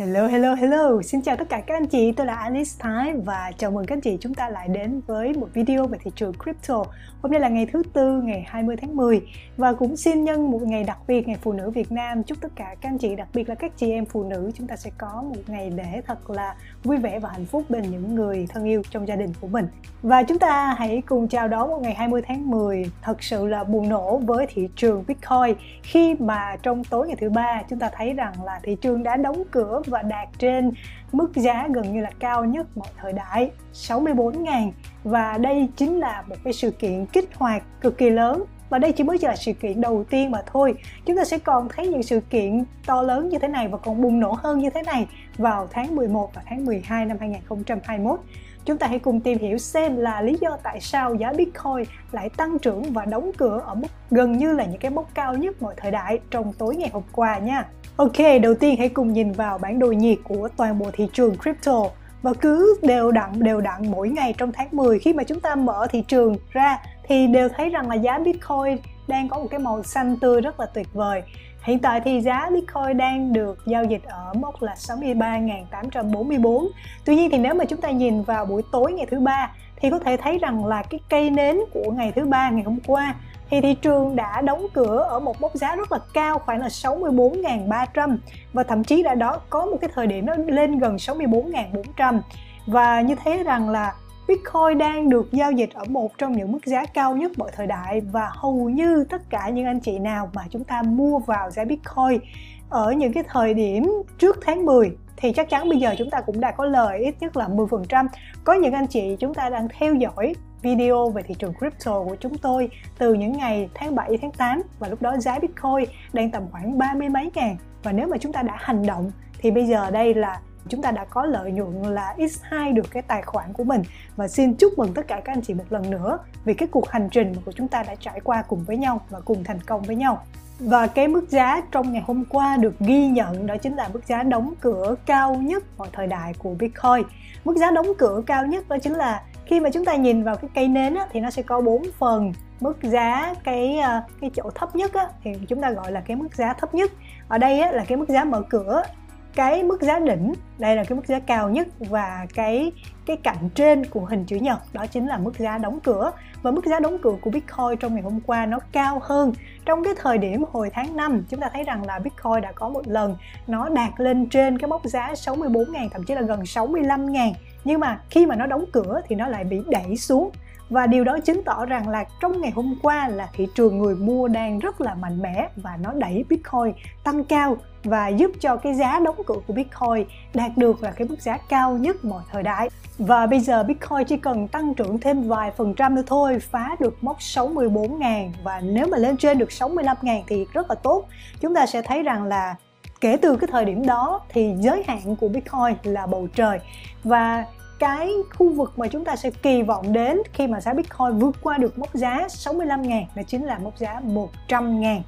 Hello, hello, hello. Xin chào tất cả các anh chị, tôi là Alice Thái và chào mừng các anh chị chúng ta lại đến với một video về thị trường crypto. Hôm nay là ngày thứ tư, ngày 20 tháng 10 và cũng xin nhân một ngày đặc biệt, ngày phụ nữ Việt Nam. Chúc tất cả các anh chị, đặc biệt là các chị em phụ nữ, chúng ta sẽ có một ngày lễ thật là vui vẻ và hạnh phúc bên những người thân yêu trong gia đình của mình. Và chúng ta hãy cùng chào đón một ngày 20 tháng 10 thật sự là bùng nổ với thị trường Bitcoin khi mà trong tối ngày thứ ba chúng ta thấy rằng là thị trường đã đóng cửa và đạt trên mức giá gần như là cao nhất mọi thời đại 64.000 và đây chính là một cái sự kiện kích hoạt cực kỳ lớn. Và đây chỉ mới chỉ là sự kiện đầu tiên mà thôi. Chúng ta sẽ còn thấy những sự kiện to lớn như thế này và còn bùng nổ hơn như thế này vào tháng 11 và tháng 12 năm 2021 chúng ta hãy cùng tìm hiểu xem là lý do tại sao giá Bitcoin lại tăng trưởng và đóng cửa ở mức gần như là những cái mốc cao nhất mọi thời đại trong tối ngày hôm qua nha. Ok, đầu tiên hãy cùng nhìn vào bản đồ nhiệt của toàn bộ thị trường crypto và cứ đều đặn đều đặn mỗi ngày trong tháng 10 khi mà chúng ta mở thị trường ra thì đều thấy rằng là giá Bitcoin đang có một cái màu xanh tươi rất là tuyệt vời. Hiện tại thì giá Bitcoin đang được giao dịch ở mốc là 63.844. Tuy nhiên thì nếu mà chúng ta nhìn vào buổi tối ngày thứ ba, thì có thể thấy rằng là cái cây nến của ngày thứ ba, ngày hôm qua, thì thị trường đã đóng cửa ở một mốc giá rất là cao, khoảng là 64.300 và thậm chí đã đó, có một cái thời điểm nó lên gần 64.400 và như thế rằng là Bitcoin đang được giao dịch ở một trong những mức giá cao nhất mọi thời đại và hầu như tất cả những anh chị nào mà chúng ta mua vào giá Bitcoin ở những cái thời điểm trước tháng 10 thì chắc chắn bây giờ chúng ta cũng đã có lời ít nhất là 10%. Có những anh chị chúng ta đang theo dõi video về thị trường crypto của chúng tôi từ những ngày tháng 7, tháng 8 và lúc đó giá Bitcoin đang tầm khoảng ba mươi mấy ngàn và nếu mà chúng ta đã hành động thì bây giờ đây là chúng ta đã có lợi nhuận là x2 được cái tài khoản của mình. Và xin chúc mừng tất cả các anh chị một lần nữa vì cái cuộc hành trình của chúng ta đã trải qua cùng với nhau và cùng thành công với nhau. Và cái mức giá trong ngày hôm qua được ghi nhận đó chính là mức giá đóng cửa cao nhất mọi thời đại của Bitcoin. Mức giá đóng cửa cao nhất đó chính là khi mà chúng ta nhìn vào cái cây nến á, thì nó sẽ có bốn phần. Mức giá cái ờ, cái chỗ thấp nhất á, thì chúng ta gọi là cái mức giá thấp nhất. Ở đây á, là cái mức giá mở cửa cái mức giá đỉnh. Đây là cái mức giá cao nhất và cái cái cạnh trên của hình chữ nhật, đó chính là mức giá đóng cửa. Và mức giá đóng cửa của Bitcoin trong ngày hôm qua nó cao hơn. Trong cái thời điểm hồi tháng 5 chúng ta thấy rằng là Bitcoin đã có một lần nó đạt lên trên cái mốc giá 64.000 thậm chí là gần 65.000 nhưng mà khi mà nó đóng cửa thì nó lại bị đẩy xuống và điều đó chứng tỏ rằng là trong ngày hôm qua là thị trường người mua đang rất là mạnh mẽ và nó đẩy Bitcoin tăng cao và giúp cho cái giá đóng cửa của Bitcoin đạt được là cái mức giá cao nhất mọi thời đại. Và bây giờ Bitcoin chỉ cần tăng trưởng thêm vài phần trăm nữa thôi, phá được mốc 64.000 và nếu mà lên trên được 65.000 thì rất là tốt. Chúng ta sẽ thấy rằng là kể từ cái thời điểm đó thì giới hạn của Bitcoin là bầu trời và cái khu vực mà chúng ta sẽ kỳ vọng đến khi mà giá Bitcoin vượt qua được mốc giá 65 ngàn là chính là mốc giá 100 ngàn.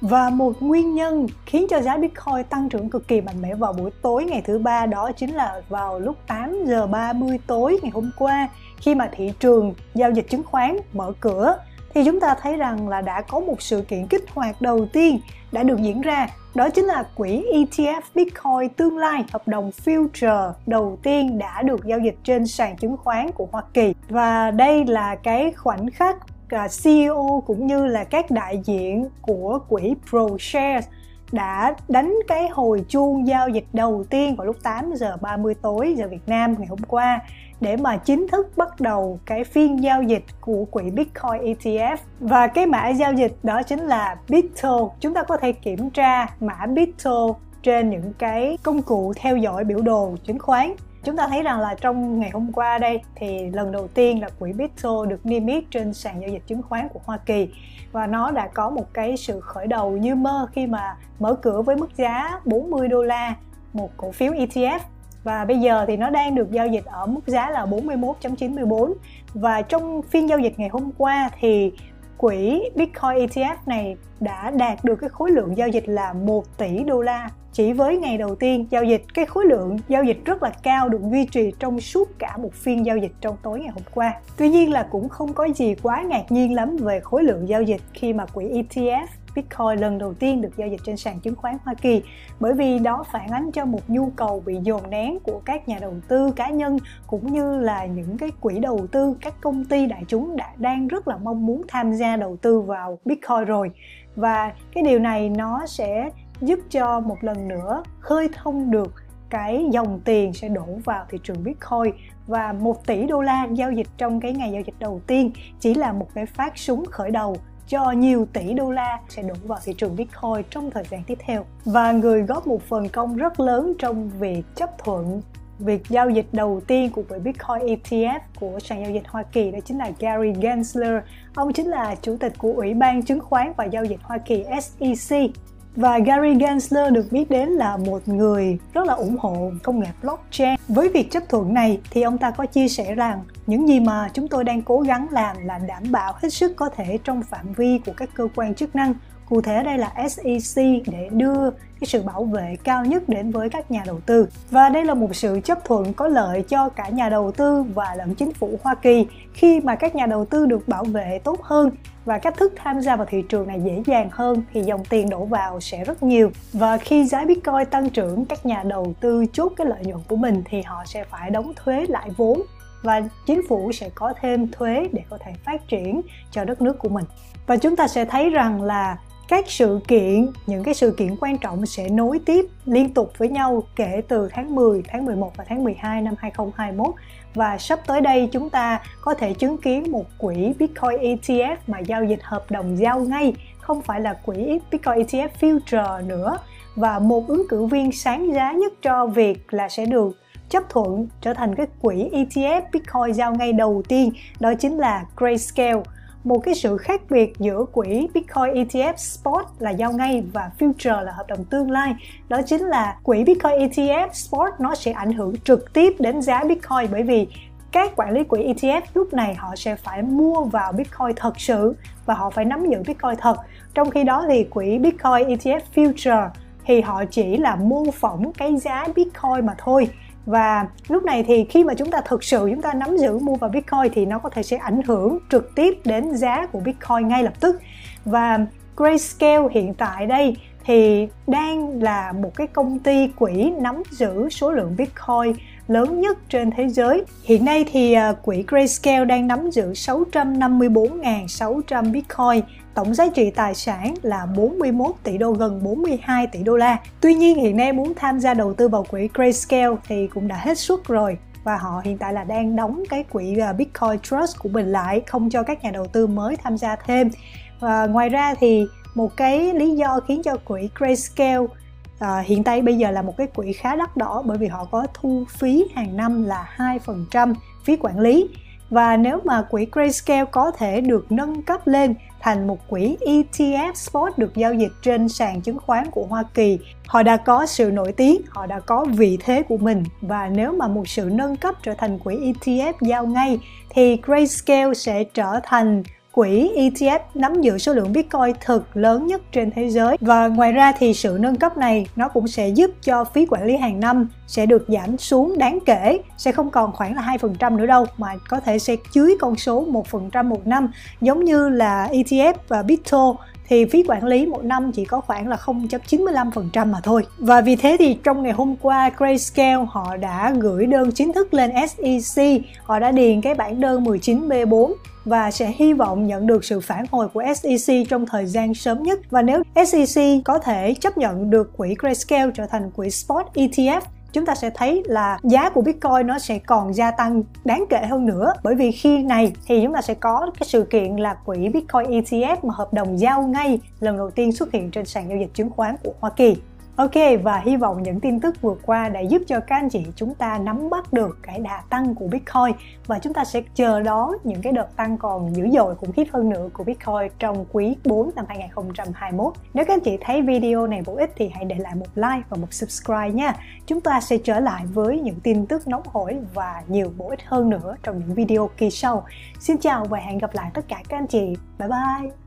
Và một nguyên nhân khiến cho giá Bitcoin tăng trưởng cực kỳ mạnh mẽ vào buổi tối ngày thứ ba đó chính là vào lúc 8 giờ 30 tối ngày hôm qua, khi mà thị trường giao dịch chứng khoán mở cửa thì chúng ta thấy rằng là đã có một sự kiện kích hoạt đầu tiên đã được diễn ra, đó chính là quỹ ETF Bitcoin tương lai, hợp đồng future đầu tiên đã được giao dịch trên sàn chứng khoán của Hoa Kỳ. Và đây là cái khoảnh khắc à, CEO cũng như là các đại diện của quỹ ProShares đã đánh cái hồi chuông giao dịch đầu tiên vào lúc 8 giờ 30 tối giờ Việt Nam ngày hôm qua để mà chính thức bắt đầu cái phiên giao dịch của quỹ Bitcoin ETF và cái mã giao dịch đó chính là BITTO. Chúng ta có thể kiểm tra mã BITTO trên những cái công cụ theo dõi biểu đồ chứng khoán. Chúng ta thấy rằng là trong ngày hôm qua đây thì lần đầu tiên là quỹ BITO được niêm yết trên sàn giao dịch chứng khoán của Hoa Kỳ. Và nó đã có một cái sự khởi đầu như mơ khi mà mở cửa với mức giá 40 đô la một cổ phiếu ETF và bây giờ thì nó đang được giao dịch ở mức giá là 41.94 và trong phiên giao dịch ngày hôm qua thì quỹ Bitcoin ETF này đã đạt được cái khối lượng giao dịch là 1 tỷ đô la. Chỉ với ngày đầu tiên giao dịch, cái khối lượng giao dịch rất là cao được duy trì trong suốt cả một phiên giao dịch trong tối ngày hôm qua. Tuy nhiên là cũng không có gì quá ngạc nhiên lắm về khối lượng giao dịch khi mà quỹ ETF Bitcoin lần đầu tiên được giao dịch trên sàn chứng khoán Hoa Kỳ. Bởi vì đó phản ánh cho một nhu cầu bị dồn nén của các nhà đầu tư cá nhân, cũng như là những cái quỹ đầu tư các công ty đại chúng đã đang rất là mong muốn tham gia đầu tư vào Bitcoin rồi. Và cái điều này nó sẽ giúp cho một lần nữa khơi thông được cái dòng tiền sẽ đổ vào thị trường Bitcoin. Và 1 tỷ đô la giao dịch trong cái ngày giao dịch đầu tiên chỉ là một cái phát súng khởi đầu cho nhiều tỷ đô la sẽ đổ vào thị trường Bitcoin trong thời gian tiếp theo. Và người góp một phần công rất lớn trong việc chấp thuận việc giao dịch đầu tiên của quỹ Bitcoin ETF của sàn giao dịch Hoa Kỳ, đó chính là Gary Gensler. Ông chính là chủ tịch của Ủy ban chứng khoán và giao dịch Hoa Kỳ SEC. Và Gary Gensler được biết đến là một người rất là ủng hộ công nghệ blockchain. Với việc chấp thuận này thì ông ta có chia sẻ rằng những gì mà chúng tôi đang cố gắng làm là đảm bảo hết sức có thể trong phạm vi của các cơ quan chức năng. Cụ thể đây là SEC để đưa cái sự bảo vệ cao nhất đến với các nhà đầu tư. Và đây là một sự chấp thuận có lợi cho cả nhà đầu tư và lẫn chính phủ Hoa Kỳ. Khi mà các nhà đầu tư được bảo vệ tốt hơn và cách thức tham gia vào thị trường này dễ dàng hơn thì dòng tiền đổ vào sẽ rất nhiều. Và khi giá Bitcoin tăng trưởng, các nhà đầu tư chốt cái lợi nhuận của mình thì họ sẽ phải đóng thuế lại vốn và chính phủ sẽ có thêm thuế để có thể phát triển cho đất nước của mình. Và chúng ta sẽ thấy rằng là các sự kiện, những cái sự kiện quan trọng sẽ nối tiếp liên tục với nhau kể từ tháng 10, tháng 11 và tháng 12 năm 2021 và sắp tới đây chúng ta có thể chứng kiến một quỹ Bitcoin ETF mà giao dịch hợp đồng giao ngay, không phải là quỹ Bitcoin ETF Future nữa. Và một ứng cử viên sáng giá nhất cho việc là sẽ được chấp thuận trở thành cái quỹ ETF Bitcoin giao ngay đầu tiên, đó chính là Grayscale. Một cái sự khác biệt giữa quỹ Bitcoin ETF Spot là giao ngay và Future là hợp đồng tương lai. Đó chính là quỹ Bitcoin ETF Spot nó sẽ ảnh hưởng trực tiếp đến giá Bitcoin bởi vì các quản lý quỹ ETF lúc này họ sẽ phải mua vào Bitcoin thật sự và họ phải nắm giữ Bitcoin thật. Trong khi đó thì quỹ Bitcoin ETF Future thì họ chỉ là mô phỏng cái giá Bitcoin mà thôi và lúc này thì khi mà chúng ta thực sự chúng ta nắm giữ mua vào Bitcoin thì nó có thể sẽ ảnh hưởng trực tiếp đến giá của Bitcoin ngay lập tức và Grayscale hiện tại đây thì đang là một cái công ty quỹ nắm giữ số lượng Bitcoin lớn nhất trên thế giới. Hiện nay thì à, quỹ Grayscale đang nắm giữ 654.600 Bitcoin, tổng giá trị tài sản là 41 tỷ đô gần 42 tỷ đô la. Tuy nhiên hiện nay muốn tham gia đầu tư vào quỹ Grayscale thì cũng đã hết suất rồi và họ hiện tại là đang đóng cái quỹ à, Bitcoin Trust của mình lại không cho các nhà đầu tư mới tham gia thêm. Và ngoài ra thì một cái lý do khiến cho quỹ Grayscale à, hiện tại bây giờ là một cái quỹ khá đắt đỏ bởi vì họ có thu phí hàng năm là 2% phí quản lý và nếu mà quỹ Grayscale có thể được nâng cấp lên thành một quỹ ETF Spot được giao dịch trên sàn chứng khoán của Hoa Kỳ. Họ đã có sự nổi tiếng, họ đã có vị thế của mình và nếu mà một sự nâng cấp trở thành quỹ ETF giao ngay thì Grayscale sẽ trở thành quỹ ETF nắm giữ số lượng Bitcoin thực lớn nhất trên thế giới. Và ngoài ra thì sự nâng cấp này nó cũng sẽ giúp cho phí quản lý hàng năm sẽ được giảm xuống đáng kể, sẽ không còn khoảng là 2% nữa đâu, mà có thể sẽ dưới con số 1% một năm, giống như là ETF và Bitto thì phí quản lý một năm chỉ có khoảng là 0.95% mà thôi. Và vì thế thì trong ngày hôm qua Grayscale họ đã gửi đơn chính thức lên SEC, họ đã điền cái bản đơn 19B4 và sẽ hy vọng nhận được sự phản hồi của SEC trong thời gian sớm nhất và nếu SEC có thể chấp nhận được quỹ Grayscale trở thành quỹ Spot ETF chúng ta sẽ thấy là giá của Bitcoin nó sẽ còn gia tăng đáng kể hơn nữa bởi vì khi này thì chúng ta sẽ có cái sự kiện là quỹ Bitcoin ETF mà hợp đồng giao ngay lần đầu tiên xuất hiện trên sàn giao dịch chứng khoán của Hoa Kỳ. Ok, và hy vọng những tin tức vừa qua đã giúp cho các anh chị chúng ta nắm bắt được cái đà tăng của Bitcoin và chúng ta sẽ chờ đón những cái đợt tăng còn dữ dội khủng khiếp hơn nữa của Bitcoin trong quý 4 năm 2021. Nếu các anh chị thấy video này bổ ích thì hãy để lại một like và một subscribe nha. Chúng ta sẽ trở lại với những tin tức nóng hổi và nhiều bổ ích hơn nữa trong những video kỳ sau. Xin chào và hẹn gặp lại tất cả các anh chị. Bye bye!